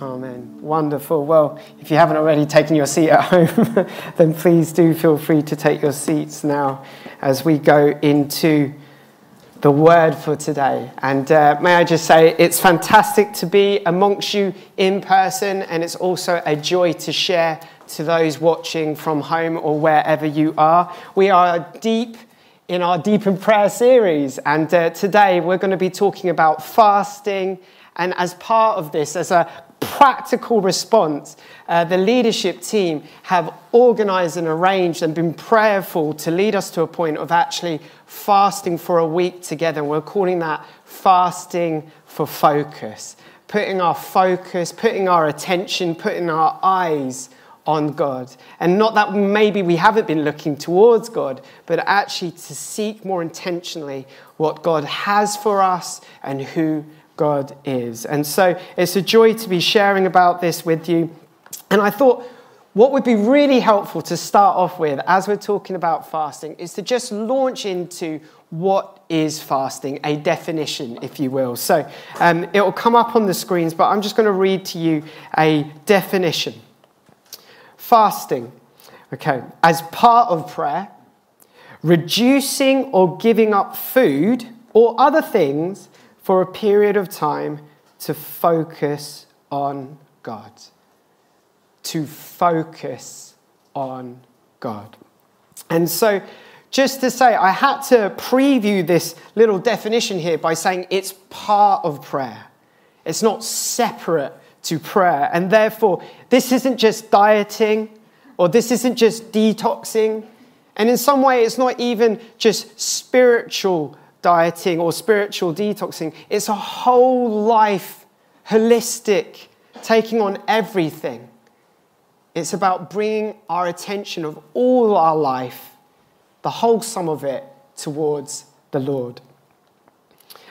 Amen. Wonderful. Well, if you haven't already taken your seat at home, then please do feel free to take your seats now as we go into the word for today. And uh, may I just say, it's fantastic to be amongst you in person, and it's also a joy to share to those watching from home or wherever you are. We are deep in our Deep in Prayer series, and uh, today we're going to be talking about fasting. And as part of this, as a practical response, uh, the leadership team have organized and arranged and been prayerful to lead us to a point of actually fasting for a week together. We're calling that fasting for focus, putting our focus, putting our attention, putting our eyes on God. And not that maybe we haven't been looking towards God, but actually to seek more intentionally what God has for us and who God is. And so it's a joy to be sharing about this with you. And I thought what would be really helpful to start off with as we're talking about fasting is to just launch into what is fasting, a definition, if you will. So um, it will come up on the screens, but I'm just going to read to you a definition. Fasting, okay, as part of prayer, reducing or giving up food or other things for a period of time to focus on God. To focus on God. And so, just to say, I had to preview this little definition here by saying it's part of prayer. It's not separate to prayer. And therefore, this isn't just dieting or this isn't just detoxing. And in some way, it's not even just spiritual dieting or spiritual detoxing. It's a whole life, holistic, taking on everything. It's about bringing our attention of all our life, the whole sum of it, towards the Lord.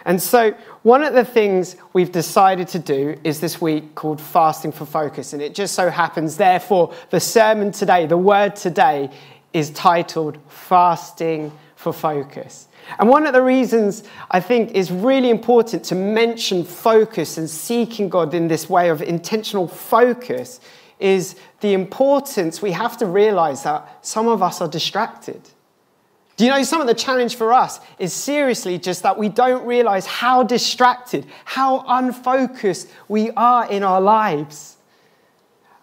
And so, one of the things we've decided to do is this week called Fasting for Focus. And it just so happens, therefore, the sermon today, the word today, is titled Fasting for Focus. And one of the reasons I think is really important to mention focus and seeking God in this way of intentional focus is the importance we have to realize that some of us are distracted. Do you know some of the challenge for us is seriously just that we don't realize how distracted, how unfocused we are in our lives.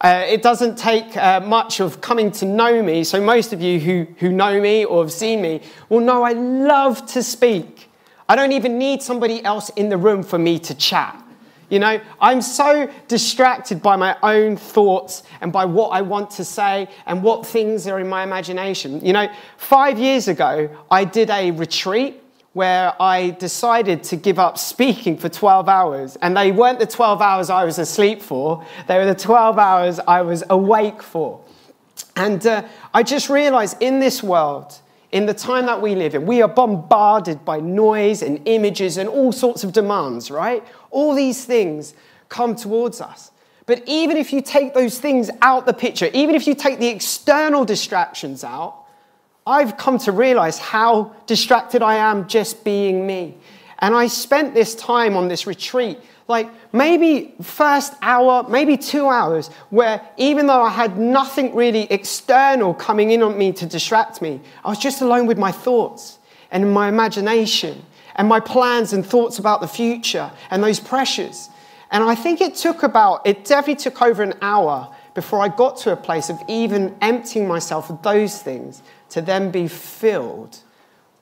Uh, it doesn't take uh, much of coming to know me. So, most of you who, who know me or have seen me will know I love to speak. I don't even need somebody else in the room for me to chat. You know, I'm so distracted by my own thoughts and by what I want to say and what things are in my imagination. You know, five years ago, I did a retreat where I decided to give up speaking for 12 hours. And they weren't the 12 hours I was asleep for, they were the 12 hours I was awake for. And uh, I just realized in this world, in the time that we live in, we are bombarded by noise and images and all sorts of demands, right? All these things come towards us. But even if you take those things out the picture, even if you take the external distractions out, I've come to realize how distracted I am just being me. And I spent this time on this retreat, like maybe first hour, maybe two hours, where even though I had nothing really external coming in on me to distract me, I was just alone with my thoughts and my imagination and my plans and thoughts about the future and those pressures. And I think it took about, it definitely took over an hour before I got to a place of even emptying myself of those things to then be filled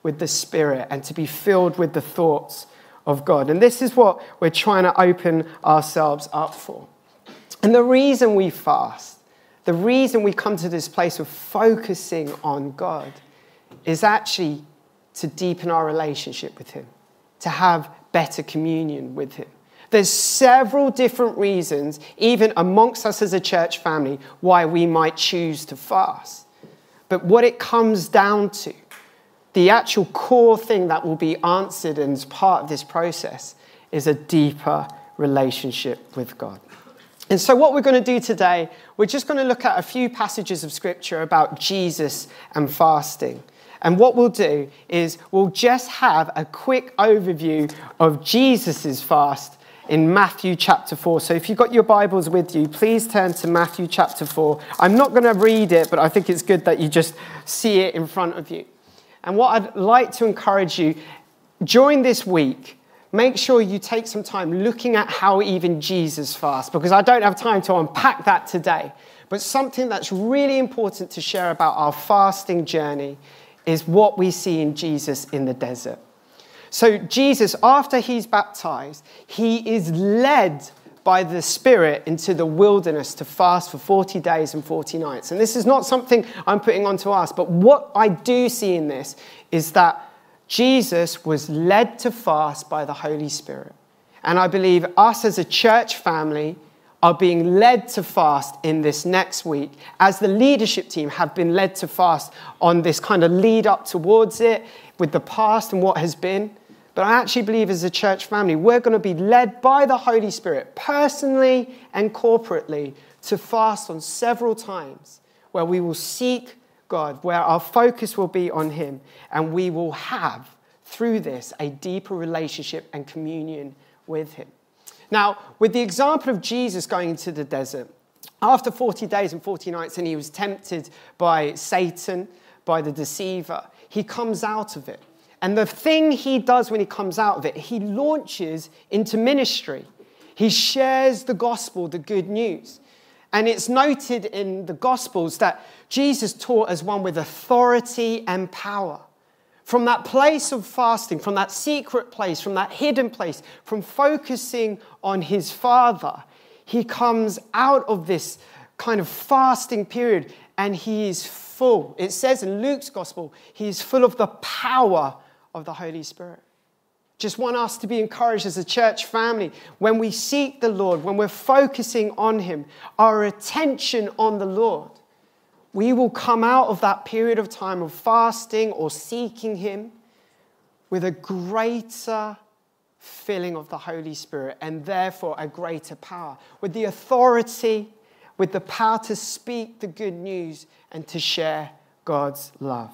with the Spirit and to be filled with the thoughts of God. And this is what we're trying to open ourselves up for. And the reason we fast, the reason we come to this place of focusing on God, is actually to deepen our relationship with Him, to have better communion with Him. There's several different reasons, even amongst us as a church family, why we might choose to fast. But what it comes down to, the actual core thing that will be answered as part of this process, is a deeper relationship with God. And so, what we're going to do today, we're just going to look at a few passages of scripture about Jesus and fasting. And what we'll do is we'll just have a quick overview of Jesus' fast in Matthew chapter 4. So if you've got your Bibles with you, please turn to Matthew chapter 4. I'm not going to read it, but I think it's good that you just see it in front of you. And what I'd like to encourage you during this week, make sure you take some time looking at how even Jesus fasts, because I don't have time to unpack that today. But something that's really important to share about our fasting journey is what we see in Jesus in the desert. So, Jesus, after he's baptized, he is led by the Spirit into the wilderness to fast for 40 days and 40 nights. And this is not something I'm putting onto us, but what I do see in this is that Jesus was led to fast by the Holy Spirit. And I believe us as a church family are being led to fast in this next week, as the leadership team have been led to fast on this kind of lead up towards it with the past and what has been. But I actually believe as a church family, we're going to be led by the Holy Spirit, personally and corporately, to fast on several times where we will seek God, where our focus will be on Him, and we will have, through this, a deeper relationship and communion with Him. Now, with the example of Jesus going into the desert, after 40 days and 40 nights, and he was tempted by Satan, by the deceiver, he comes out of it. And the thing he does when he comes out of it, he launches into ministry. He shares the gospel, the good news. And it's noted in the Gospels that Jesus taught as one with authority and power. From that place of fasting, from that secret place, from that hidden place, from focusing on his Father, he comes out of this kind of fasting period and he is full. It says in Luke's Gospel, he is full of the power of the Holy Spirit. Just want us to be encouraged as a church family when we seek the Lord, when we're focusing on Him, our attention on the Lord. We will come out of that period of time of fasting or seeking Him with a greater filling of the Holy Spirit and therefore a greater power, with the authority, with the power to speak the good news and to share God's love.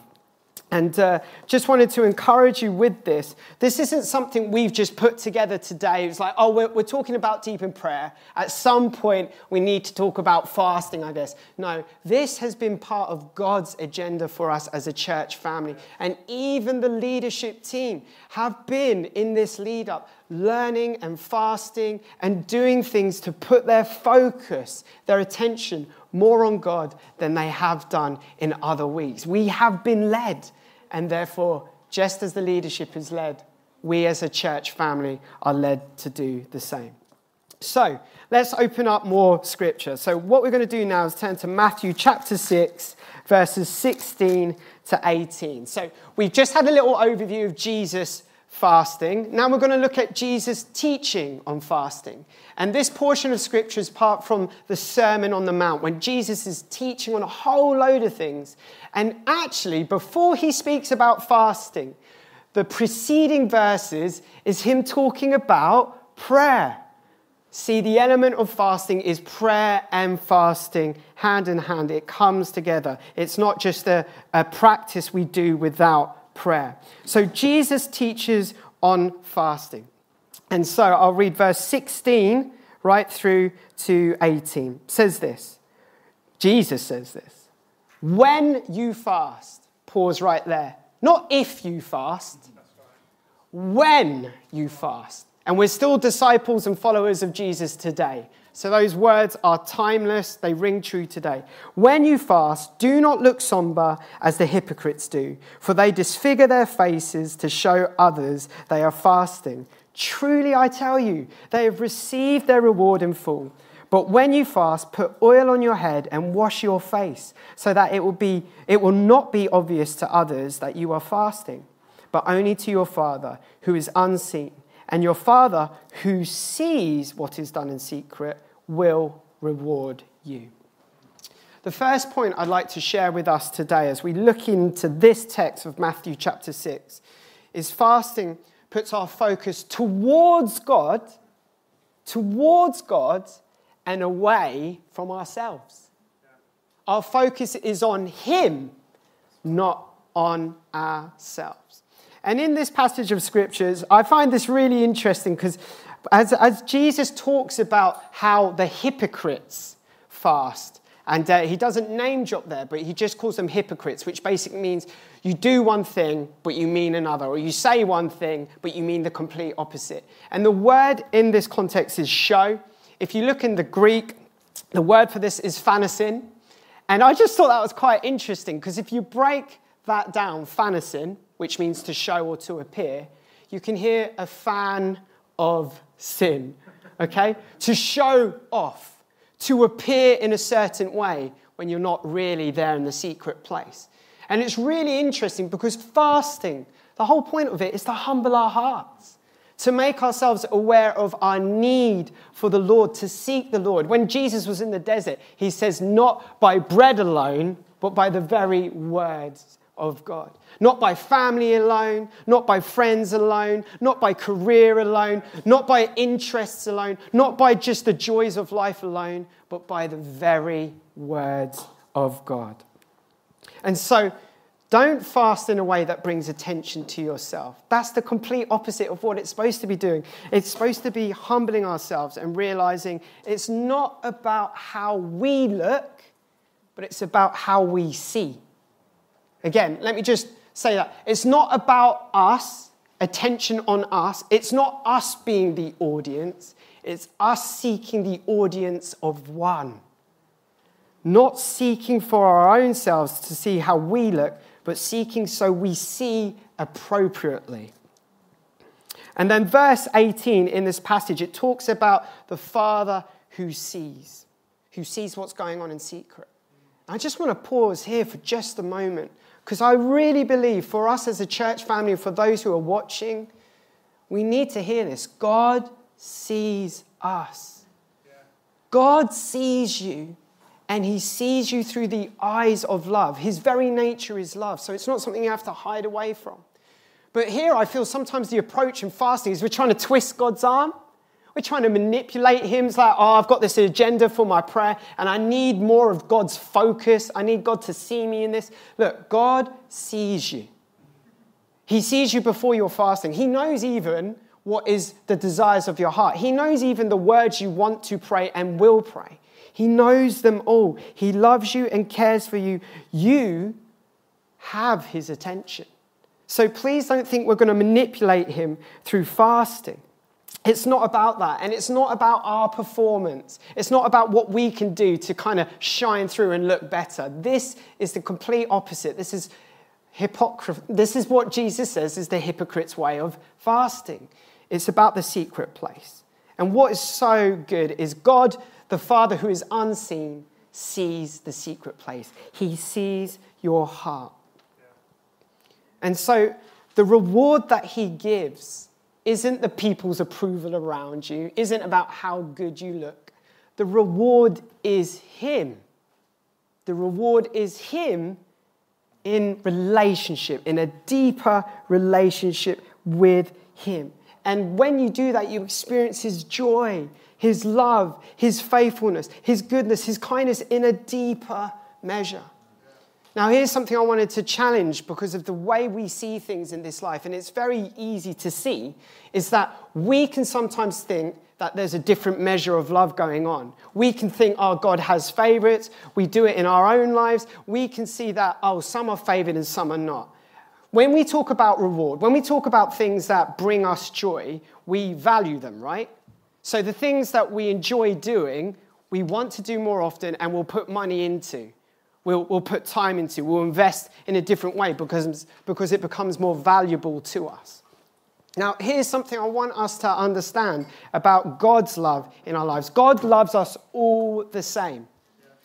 And uh, just wanted to encourage you with this. This isn't something we've just put together today. It's like, oh, we're, we're talking about deep in prayer. At some point, we need to talk about fasting, I guess. No, this has been part of God's agenda for us as a church family. And even the leadership team have been in this lead up, learning and fasting and doing things to put their focus, their attention more on God than they have done in other weeks. We have been led and therefore, just as the leadership is led, we as a church family are led to do the same. So let's open up more scripture. So, what we're going to do now is turn to Matthew chapter 6, verses 16 to 18. So, we've just had a little overview of Jesus fasting. Now we're going to look at Jesus' teaching on fasting. And this portion of scripture is part from the Sermon on the Mount when Jesus is teaching on a whole load of things. And actually, before he speaks about fasting, the preceding verses is him talking about prayer. See, the element of fasting is prayer and fasting hand in hand. It comes together. It's not just a, a practice we do without prayer. So Jesus teaches on fasting. And so I'll read verse 16 right through to 18. It says this Jesus says this. When you fast, pause right there. Not if you fast, when you fast. And we're still disciples and followers of Jesus today. So those words are timeless, they ring true today. When you fast, do not look somber as the hypocrites do, for they disfigure their faces to show others they are fasting. Truly, I tell you, they have received their reward in full. But when you fast, put oil on your head and wash your face, so that it will, be, it will not be obvious to others that you are fasting, but only to your Father who is unseen. And your Father who sees what is done in secret will reward you. The first point I'd like to share with us today as we look into this text of Matthew chapter 6 is fasting puts our focus towards God, towards God, and away from ourselves. Our focus is on Him, not on ourselves. And in this passage of scriptures, I find this really interesting because as, as Jesus talks about how the hypocrites fast, and uh, he doesn't name drop there, but he just calls them hypocrites, which basically means you do one thing, but you mean another, or you say one thing, but you mean the complete opposite. And the word in this context is show. If you look in the Greek, the word for this is phanasin. And I just thought that was quite interesting because if you break that down, phanasin, which means to show or to appear, you can hear a fan of sin, okay? To show off, to appear in a certain way when you're not really there in the secret place. And it's really interesting because fasting, the whole point of it is to humble our hearts, to make ourselves aware of our need for the Lord, to seek the Lord. When Jesus was in the desert, he says, Not by bread alone, but by the very words of God. Not by family alone, not by friends alone, not by career alone, not by interests alone, not by just the joys of life alone, but by the very words of God. And so, don't fast in a way that brings attention to yourself. That's the complete opposite of what it's supposed to be doing. It's supposed to be humbling ourselves and realizing it's not about how we look, but it's about how we see. Again, let me just say that. It's not about us, attention on us. It's not us being the audience. It's us seeking the audience of one. Not seeking for our own selves to see how we look, but seeking so we see appropriately. And then, verse 18 in this passage, it talks about the Father who sees, who sees what's going on in secret. I just want to pause here for just a moment because I really believe for us as a church family, for those who are watching, we need to hear this. God sees us. God sees you, and He sees you through the eyes of love. His very nature is love, so it's not something you have to hide away from. But here I feel sometimes the approach in fasting is we're trying to twist God's arm. We're trying to manipulate him. It's like, oh, I've got this agenda for my prayer, and I need more of God's focus. I need God to see me in this. Look, God sees you. He sees you before you're fasting. He knows even what is the desires of your heart. He knows even the words you want to pray and will pray. He knows them all. He loves you and cares for you. You have his attention. So please don't think we're going to manipulate him through fasting. It's not about that. And it's not about our performance. It's not about what we can do to kind of shine through and look better. This is the complete opposite. This is hypocrisy. This is what Jesus says is the hypocrite's way of fasting. It's about the secret place. And what is so good is God, the Father who is unseen, sees the secret place. He sees your heart. And so the reward that He gives isn't the people's approval around you, isn't about how good you look. The reward is Him. The reward is Him in relationship, in a deeper relationship with Him. And when you do that, you experience His joy, His love, His faithfulness, His goodness, His kindness in a deeper measure. Now, here's something I wanted to challenge because of the way we see things in this life, and it's very easy to see, is that we can sometimes think that there's a different measure of love going on. We can think, oh, God has favorites. We do it in our own lives. We can see that, oh, some are favored and some are not. When we talk about reward, when we talk about things that bring us joy, we value them, right? So the things that we enjoy doing, we want to do more often and we'll put money into we'll, we'll put time into, we'll invest in a different way because, because it becomes more valuable to us. Now, here's something I want us to understand about God's love in our lives God loves us all the same.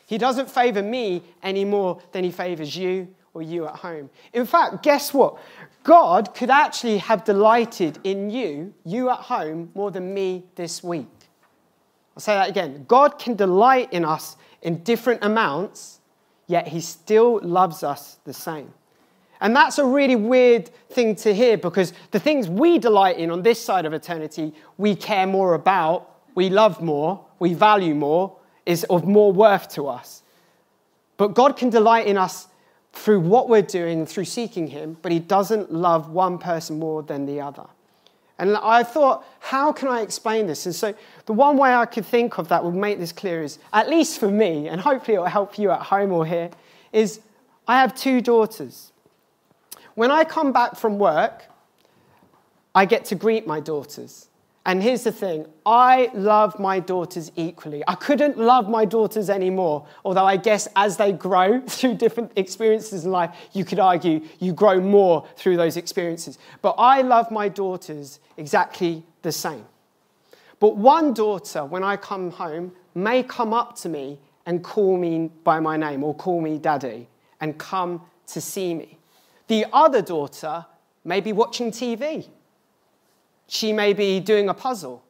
He doesn't favor me any more than he favors you or you at home. In fact, guess what? God could actually have delighted in you, you at home, more than me this week. I'll say that again. God can delight in us in different amounts yet he still loves us the same. And that's a really weird thing to hear because the things we delight in on this side of eternity, we care more about, we love more, we value more, is of more worth to us. But God can delight in us through what we're doing, through seeking Him, but He doesn't love one person more than the other. And I thought, how can I explain this? And so the one way I could think of that would make this clear is, at least for me, and hopefully it will help you at home or here, is I have two daughters. When I come back from work, I get to greet my daughters. And here's the thing I love my daughters equally. I couldn't love my daughters anymore, although I guess as they grow through different experiences in life, you could argue you grow more through those experiences. But I love my daughters exactly the same. But one daughter, when I come home, may come up to me and call me by my name or call me daddy and come to see me. The other daughter may be watching TV she may be doing a puzzle.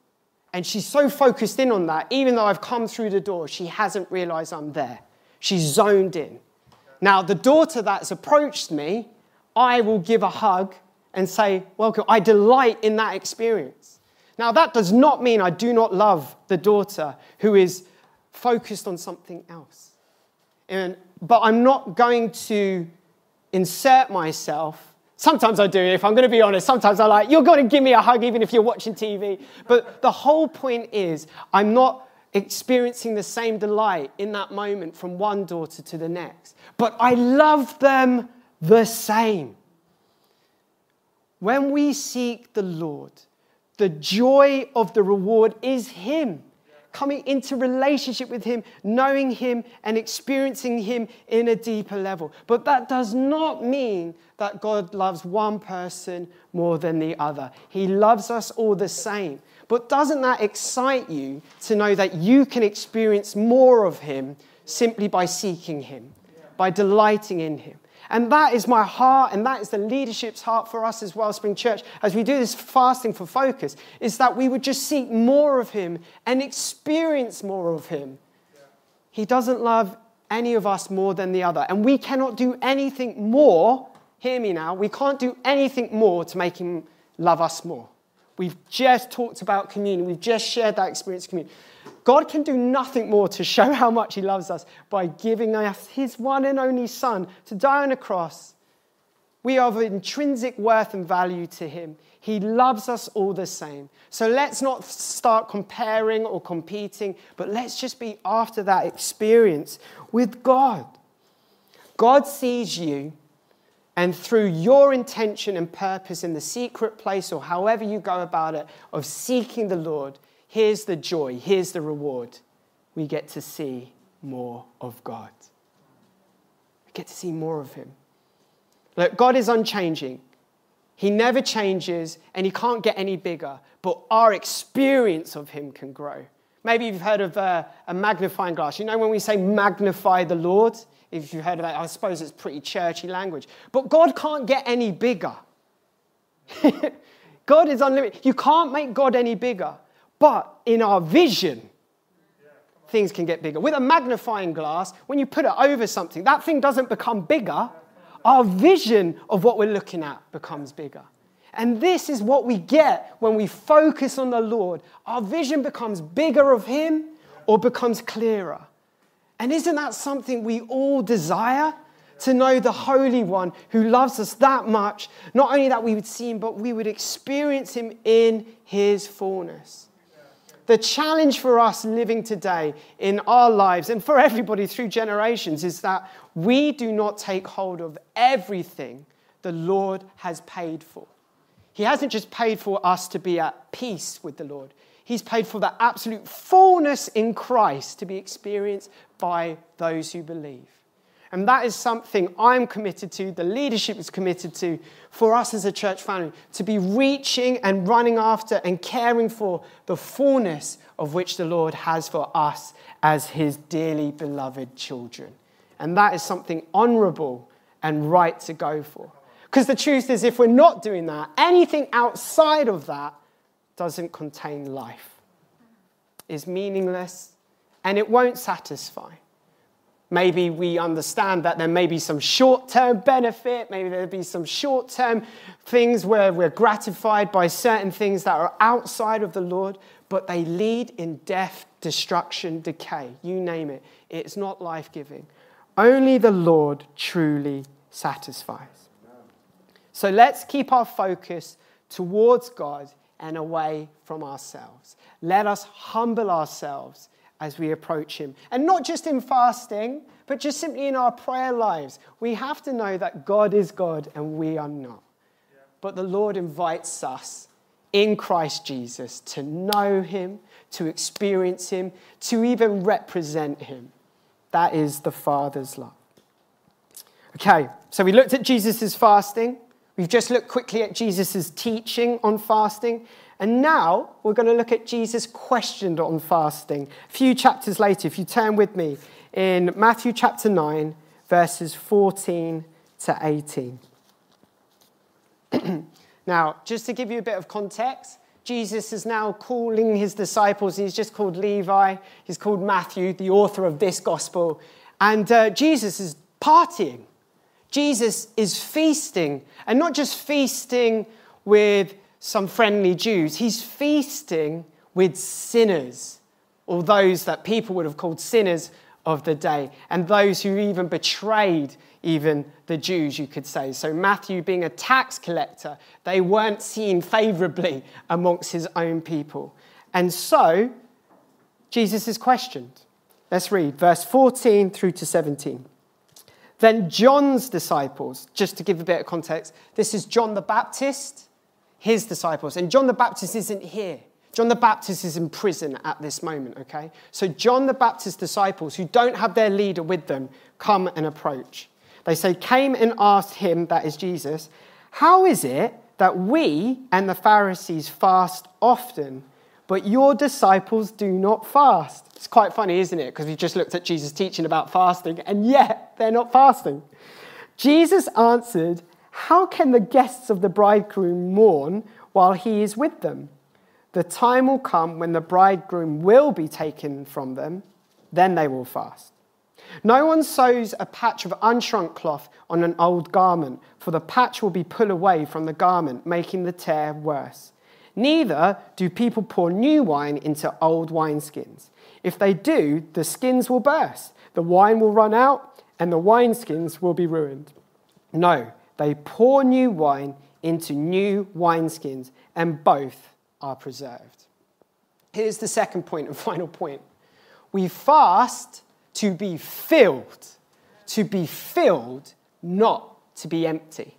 And she's so focused in on that, even though I've come through the door, she hasn't realized I'm there. She's zoned in. Now, the daughter that's approached me, I will give a hug and say, Welcome. I delight in that experience. Now, that does not mean I do not love the daughter who is focused on something else. And, but I'm not going to insert myself Sometimes I do, if I'm going to be honest. Sometimes I like, you're going to give me a hug even if you're watching TV. But the whole point is, I'm not experiencing the same delight in that moment from one daughter to the next. But I love them the same. When we seek the Lord, the joy of the reward is Him coming into relationship with Him, knowing Him, and experiencing Him in a deeper level. But that does not mean that God loves one person more than the other. He loves us all the same. But doesn't that excite you to know that you can experience more of Him simply by seeking Him, by delighting in Him? And that is my heart, and that is the leadership's heart for us as Wellspring Church as we do this fasting for focus, is that we would just seek more of Him and experience more of Him. He doesn't love any of us more than the other, and we cannot do anything more. Hear me now, we can't do anything more to make Him love us more. We've just talked about communion, we've just shared that experience of communion. God can do nothing more to show how much He loves us by giving us His one and only Son to die on a cross. We are of intrinsic worth and value to Him. He loves us all the same. So let's not start comparing or competing, but let's just be after that experience with God. God sees you, and through your intention and purpose in the secret place or however you go about it of seeking the Lord, Here's the joy, here's the reward. We get to see more of God. We get to see more of Him. Look, God is unchanging. He never changes and He can't get any bigger, but our experience of Him can grow. Maybe you've heard of uh, a magnifying glass. You know, when we say magnify the Lord, if you've heard of that, I suppose it's pretty churchy language. But God can't get any bigger. God is unlimited. You can't make God any bigger. But in our vision, things can get bigger. With a magnifying glass, when you put it over something, that thing doesn't become bigger. Our vision of what we're looking at becomes bigger. And this is what we get when we focus on the Lord. Our vision becomes bigger of Him or becomes clearer. And isn't that something we all desire? To know the Holy One who loves us that much, not only that we would see Him, but we would experience Him in His fullness. The challenge for us living today in our lives and for everybody through generations is that we do not take hold of everything the Lord has paid for. He hasn't just paid for us to be at peace with the Lord, He's paid for the absolute fullness in Christ to be experienced by those who believe. And that is something I'm committed to, the leadership is committed to, for us as a church family, to be reaching and running after and caring for the fullness of which the Lord has for us as his dearly beloved children. And that is something honorable and right to go for. Because the truth is, if we're not doing that, anything outside of that doesn't contain life, is meaningless, and it won't satisfy. Maybe we understand that there may be some short term benefit, maybe there'll be some short term things where we're gratified by certain things that are outside of the Lord, but they lead in death, destruction, decay. You name it. It's not life giving. Only the Lord truly satisfies. So let's keep our focus towards God and away from ourselves. Let us humble ourselves as we approach Him. And not just in fasting, but just simply in our prayer lives. We have to know that God is God and we are not. But the Lord invites us in Christ Jesus to know Him, to experience Him, to even represent Him. That is the Father's love. Okay, so we looked at Jesus' fasting. We've just looked quickly at Jesus' teaching on fasting. And now we're going to look at Jesus' question on fasting. A few chapters later, if you turn with me in Matthew chapter 9, verses 14 to 18. now, just to give you a bit of context, Jesus is now calling his disciples. He's just called Levi, he's called Matthew, the author of this gospel. And uh, Jesus is partying. Jesus is feasting, and not just feasting with some friendly Jews, he's feasting with sinners, or those that people would have called sinners of the day, and those who even betrayed even the Jews, you could say. So, Matthew, being a tax collector, they weren't seen favorably amongst his own people. And so, Jesus is questioned. Let's read verse 14 through to 17. Then John's disciples, just to give a bit of context, this is John the Baptist, his disciples. And John the Baptist isn't here. John the Baptist is in prison at this moment, okay? So John the Baptist's disciples, who don't have their leader with them, come and approach. They say, came and asked him, that is Jesus, how is it that we and the Pharisees fast often, but your disciples do not fast? It's quite funny, isn't it? Because we just looked at Jesus teaching about fasting, and yet they're not fasting. Jesus answered, How can the guests of the bridegroom mourn while he is with them? The time will come when the bridegroom will be taken from them, then they will fast. No one sews a patch of unshrunk cloth on an old garment, for the patch will be pulled away from the garment, making the tear worse. Neither do people pour new wine into old wineskins. If they do, the skins will burst, the wine will run out, and the wineskins will be ruined. No, they pour new wine into new wineskins, and both are preserved. Here's the second point and final point we fast to be filled, to be filled, not to be empty.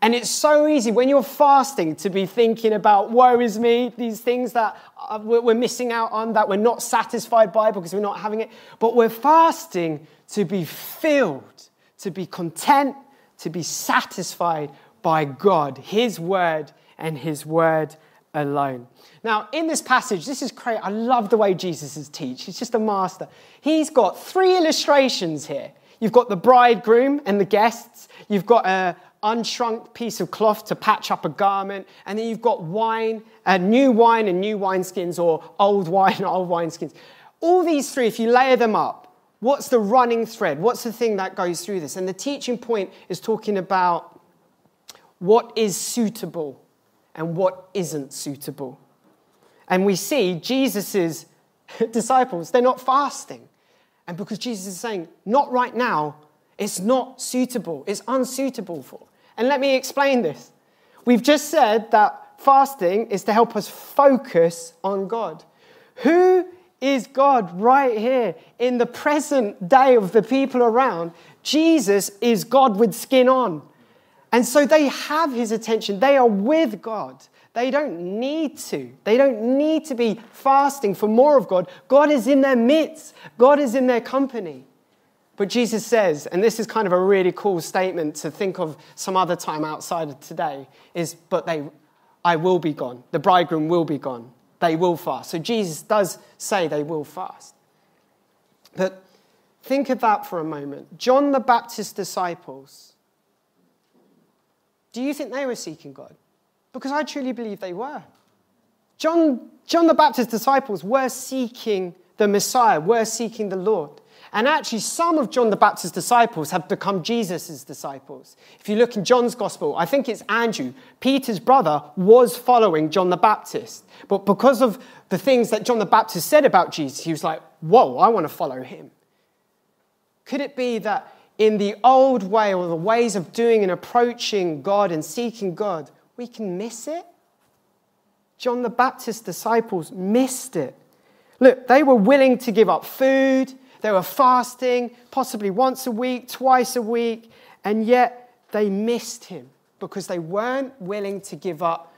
And it's so easy when you're fasting to be thinking about, woe is me, these things that uh, we're missing out on, that we're not satisfied by because we're not having it. But we're fasting to be filled, to be content, to be satisfied by God, His word, and His word alone. Now, in this passage, this is great. I love the way Jesus is teach. He's just a master. He's got three illustrations here. You've got the bridegroom and the guests. You've got a, unshrunk piece of cloth to patch up a garment, and then you've got wine, uh, new wine and new wineskins, or old wine and old wineskins. All these three, if you layer them up, what's the running thread? What's the thing that goes through this? And the teaching point is talking about what is suitable and what isn't suitable. And we see Jesus' disciples, they're not fasting. And because Jesus is saying, not right now, it's not suitable, it's unsuitable for. And let me explain this. We've just said that fasting is to help us focus on God. Who is God right here in the present day of the people around? Jesus is God with skin on. And so they have his attention. They are with God. They don't need to. They don't need to be fasting for more of God. God is in their midst, God is in their company. But Jesus says, and this is kind of a really cool statement to think of some other time outside of today, is, but they, I will be gone. The bridegroom will be gone. They will fast. So Jesus does say they will fast. But think of that for a moment. John the Baptist's disciples, do you think they were seeking God? Because I truly believe they were. John, John the Baptist's disciples were seeking the Messiah, were seeking the Lord. And actually, some of John the Baptist's disciples have become Jesus' disciples. If you look in John's gospel, I think it's Andrew, Peter's brother, was following John the Baptist. But because of the things that John the Baptist said about Jesus, he was like, whoa, I want to follow him. Could it be that in the old way or the ways of doing and approaching God and seeking God, we can miss it? John the Baptist's disciples missed it. Look, they were willing to give up food, they were fasting, possibly once a week, twice a week, and yet they missed him because they weren't willing to give up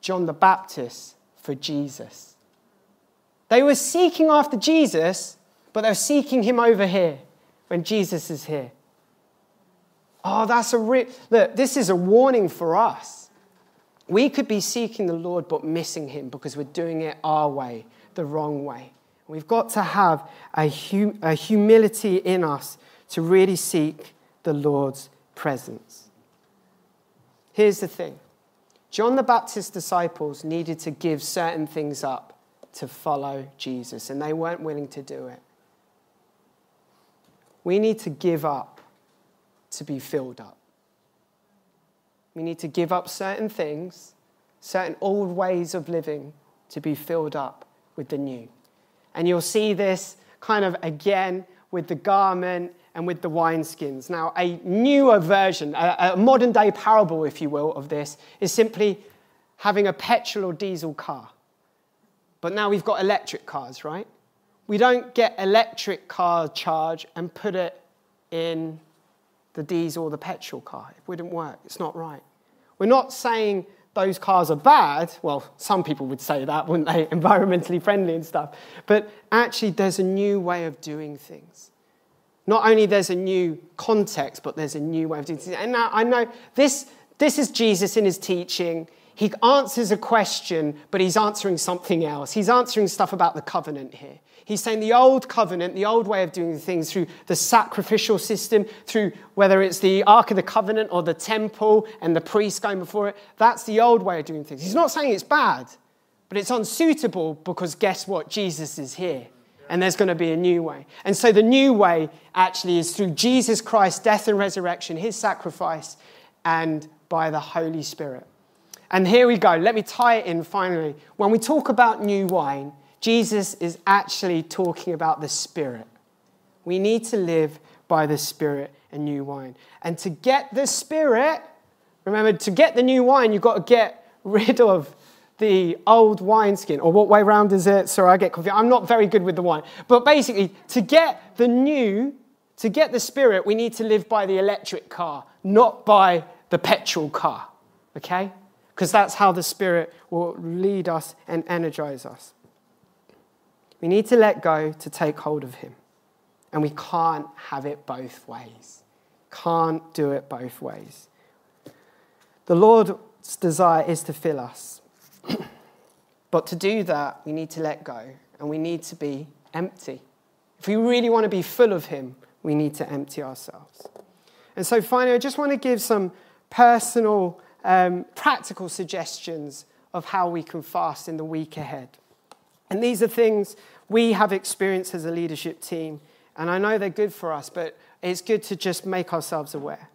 John the Baptist for Jesus. They were seeking after Jesus, but they're seeking him over here when Jesus is here. Oh, that's a. Look, this is a warning for us. We could be seeking the Lord but missing him because we're doing it our way, the wrong way. We've got to have a, hum- a humility in us to really seek the Lord's presence. Here's the thing John the Baptist's disciples needed to give certain things up to follow Jesus, and they weren't willing to do it. We need to give up to be filled up. We need to give up certain things, certain old ways of living to be filled up with the new. And you'll see this kind of again with the garment and with the wineskins. Now, a newer version, a, a modern day parable, if you will, of this is simply having a petrol or diesel car. But now we've got electric cars, right? We don't get electric car charge and put it in the diesel or the petrol car. It wouldn't work. It's not right. We're not saying those cars are bad. Well, some people would say that, wouldn't they? Environmentally friendly and stuff. But actually, there's a new way of doing things. Not only there's a new context, but there's a new way of doing things. And I know this, this is Jesus in his teaching. He answers a question, but he's answering something else. He's answering stuff about the covenant here. He's saying the old covenant, the old way of doing things through the sacrificial system, through whether it's the Ark of the Covenant or the temple and the priest going before it, that's the old way of doing things. He's not saying it's bad, but it's unsuitable because guess what? Jesus is here. And there's going to be a new way. And so the new way actually is through Jesus Christ's death and resurrection, his sacrifice, and by the Holy Spirit. And here we go. Let me tie it in finally. When we talk about new wine, Jesus is actually talking about the Spirit. We need to live by the Spirit and new wine. And to get the Spirit, remember, to get the new wine, you've got to get rid of the old wineskin. Or what way round is it? Sorry, I get confused. I'm not very good with the wine. But basically, to get the new, to get the Spirit, we need to live by the electric car, not by the petrol car. Okay? Because that's how the Spirit will lead us and energize us. We need to let go to take hold of Him. And we can't have it both ways. Can't do it both ways. The Lord's desire is to fill us. but to do that, we need to let go and we need to be empty. If we really want to be full of Him, we need to empty ourselves. And so, finally, I just want to give some personal um, practical suggestions of how we can fast in the week ahead. And these are things we have experienced as a leadership team, and I know they're good for us, but it's good to just make ourselves aware.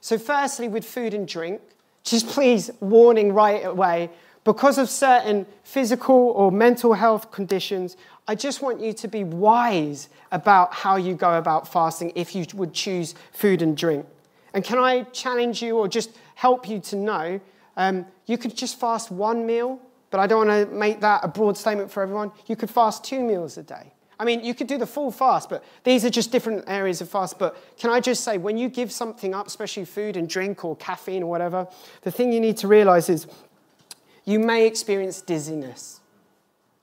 So, firstly, with food and drink, just please, warning right away, because of certain physical or mental health conditions, I just want you to be wise about how you go about fasting if you would choose food and drink. And can I challenge you or just help you to know um, you could just fast one meal, but I don't want to make that a broad statement for everyone. You could fast two meals a day. I mean, you could do the full fast, but these are just different areas of fast. But can I just say, when you give something up, especially food and drink or caffeine or whatever, the thing you need to realize is you may experience dizziness,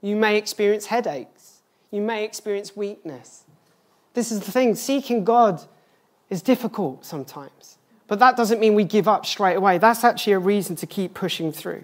you may experience headaches, you may experience weakness. This is the thing seeking God is difficult sometimes. But that doesn't mean we give up straight away. That's actually a reason to keep pushing through.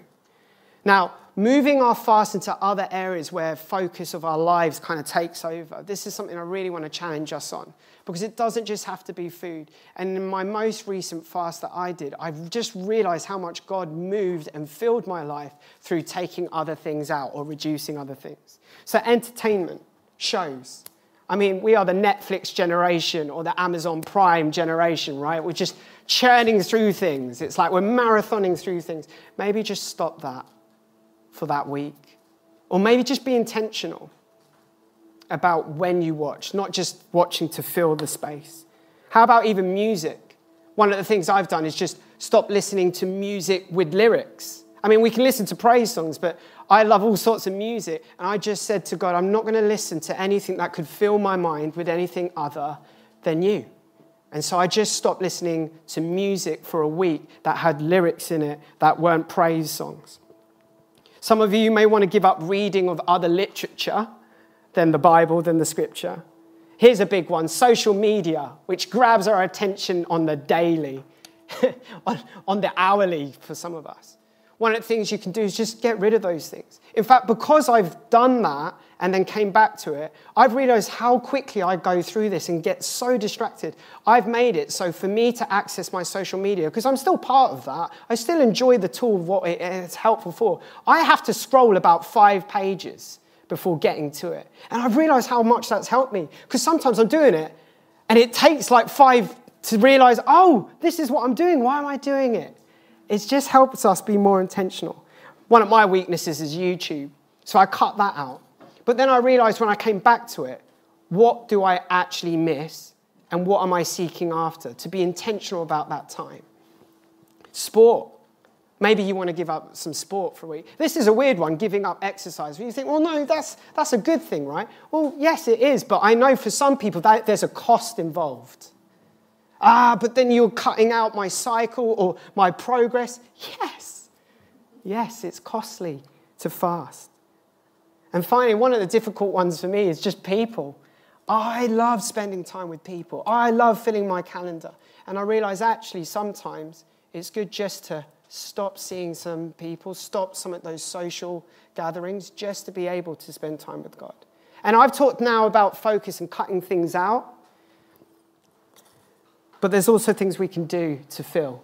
Now, moving our fast into other areas where focus of our lives kind of takes over, this is something I really want to challenge us on because it doesn't just have to be food. And in my most recent fast that I did, I've just realized how much God moved and filled my life through taking other things out or reducing other things. So, entertainment, shows, I mean, we are the Netflix generation or the Amazon Prime generation, right? We're just churning through things. It's like we're marathoning through things. Maybe just stop that for that week. Or maybe just be intentional about when you watch, not just watching to fill the space. How about even music? One of the things I've done is just stop listening to music with lyrics. I mean, we can listen to praise songs, but I love all sorts of music. And I just said to God, I'm not going to listen to anything that could fill my mind with anything other than you. And so I just stopped listening to music for a week that had lyrics in it that weren't praise songs. Some of you may want to give up reading of other literature than the Bible, than the scripture. Here's a big one social media, which grabs our attention on the daily, on, on the hourly for some of us one of the things you can do is just get rid of those things. In fact, because I've done that and then came back to it, I've realized how quickly I go through this and get so distracted. I've made it so for me to access my social media, because I'm still part of that, I still enjoy the tool what it's helpful for. I have to scroll about five pages before getting to it. And I've realized how much that's helped me, because sometimes I'm doing it and it takes like five to realize, oh, this is what I'm doing. Why am I doing it? It just helps us be more intentional. One of my weaknesses is YouTube, so I cut that out. But then I realized when I came back to it, what do I actually miss and what am I seeking after? To be intentional about that time. Sport. Maybe you want to give up some sport for a week. This is a weird one, giving up exercise. You think, well, no, that's, that's a good thing, right? Well, yes, it is, but I know for some people that there's a cost involved. Ah, but then you're cutting out my cycle or my progress. Yes. Yes, it's costly to fast. And finally, one of the difficult ones for me is just people. I love spending time with people. I love filling my calendar. And I realize actually sometimes it's good just to stop seeing some people, stop some of those social gatherings, just to be able to spend time with God. And I've talked now about focus and cutting things out. But there's also things we can do to fill.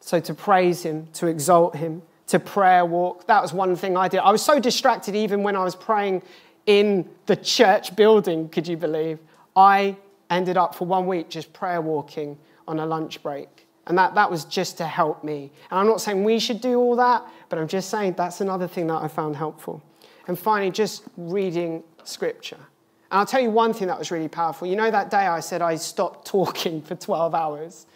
So to praise Him, to exalt Him, to prayer walk. That was one thing I did. I was so distracted even when I was praying in the church building, could you believe? I ended up for one week just prayer walking on a lunch break. And that, that was just to help me. And I'm not saying we should do all that, but I'm just saying that's another thing that I found helpful. And finally, just reading scripture. And I'll tell you one thing that was really powerful. You know, that day I said I stopped talking for 12 hours?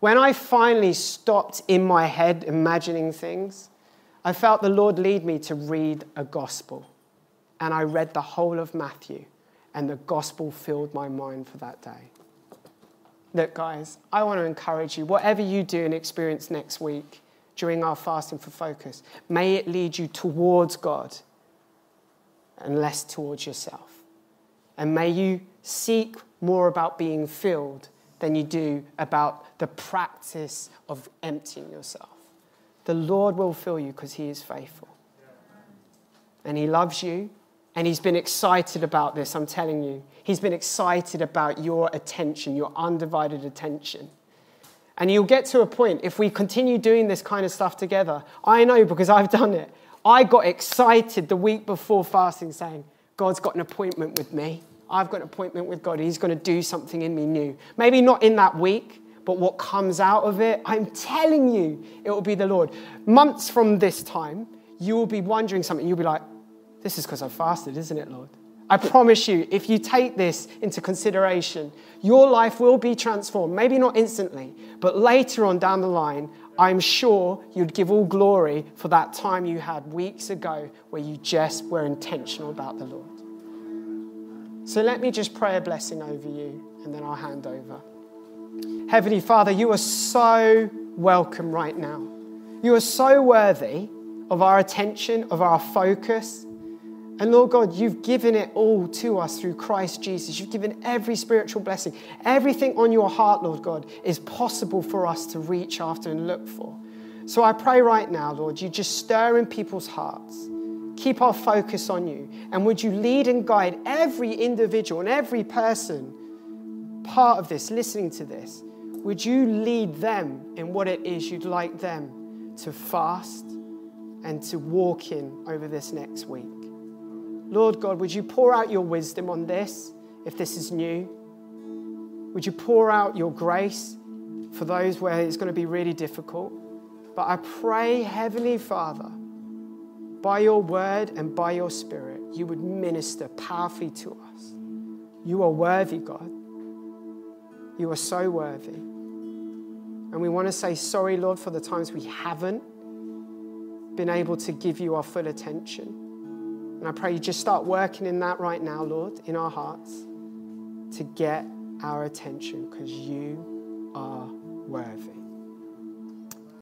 When I finally stopped in my head imagining things, I felt the Lord lead me to read a gospel. And I read the whole of Matthew, and the gospel filled my mind for that day. Look, guys, I want to encourage you, whatever you do and experience next week during our fasting for focus, may it lead you towards God and less towards yourself. And may you seek more about being filled than you do about the practice of emptying yourself. The Lord will fill you because He is faithful. And He loves you. And He's been excited about this, I'm telling you. He's been excited about your attention, your undivided attention. And you'll get to a point, if we continue doing this kind of stuff together, I know because I've done it. I got excited the week before fasting saying, God's got an appointment with me. I've got an appointment with God. He's going to do something in me new. Maybe not in that week, but what comes out of it, I'm telling you, it will be the Lord. Months from this time, you will be wondering something. You'll be like, this is because I fasted, isn't it, Lord? I promise you, if you take this into consideration, your life will be transformed. Maybe not instantly, but later on down the line, I'm sure you'd give all glory for that time you had weeks ago where you just were intentional about the Lord. So let me just pray a blessing over you and then I'll hand over. Heavenly Father, you are so welcome right now. You are so worthy of our attention, of our focus. And Lord God, you've given it all to us through Christ Jesus. You've given every spiritual blessing. Everything on your heart, Lord God, is possible for us to reach after and look for. So I pray right now, Lord, you just stir in people's hearts keep our focus on you. And would you lead and guide every individual and every person part of this, listening to this? Would you lead them in what it is you'd like them to fast and to walk in over this next week? Lord God, would you pour out your wisdom on this if this is new? Would you pour out your grace for those where it's going to be really difficult? But I pray, Heavenly Father, by your word and by your spirit, you would minister powerfully to us. You are worthy, God. You are so worthy. And we want to say sorry, Lord, for the times we haven't. been able to give you our full attention. And I pray you just start working in that right now, Lord, in our hearts to get our attention because you are worthy.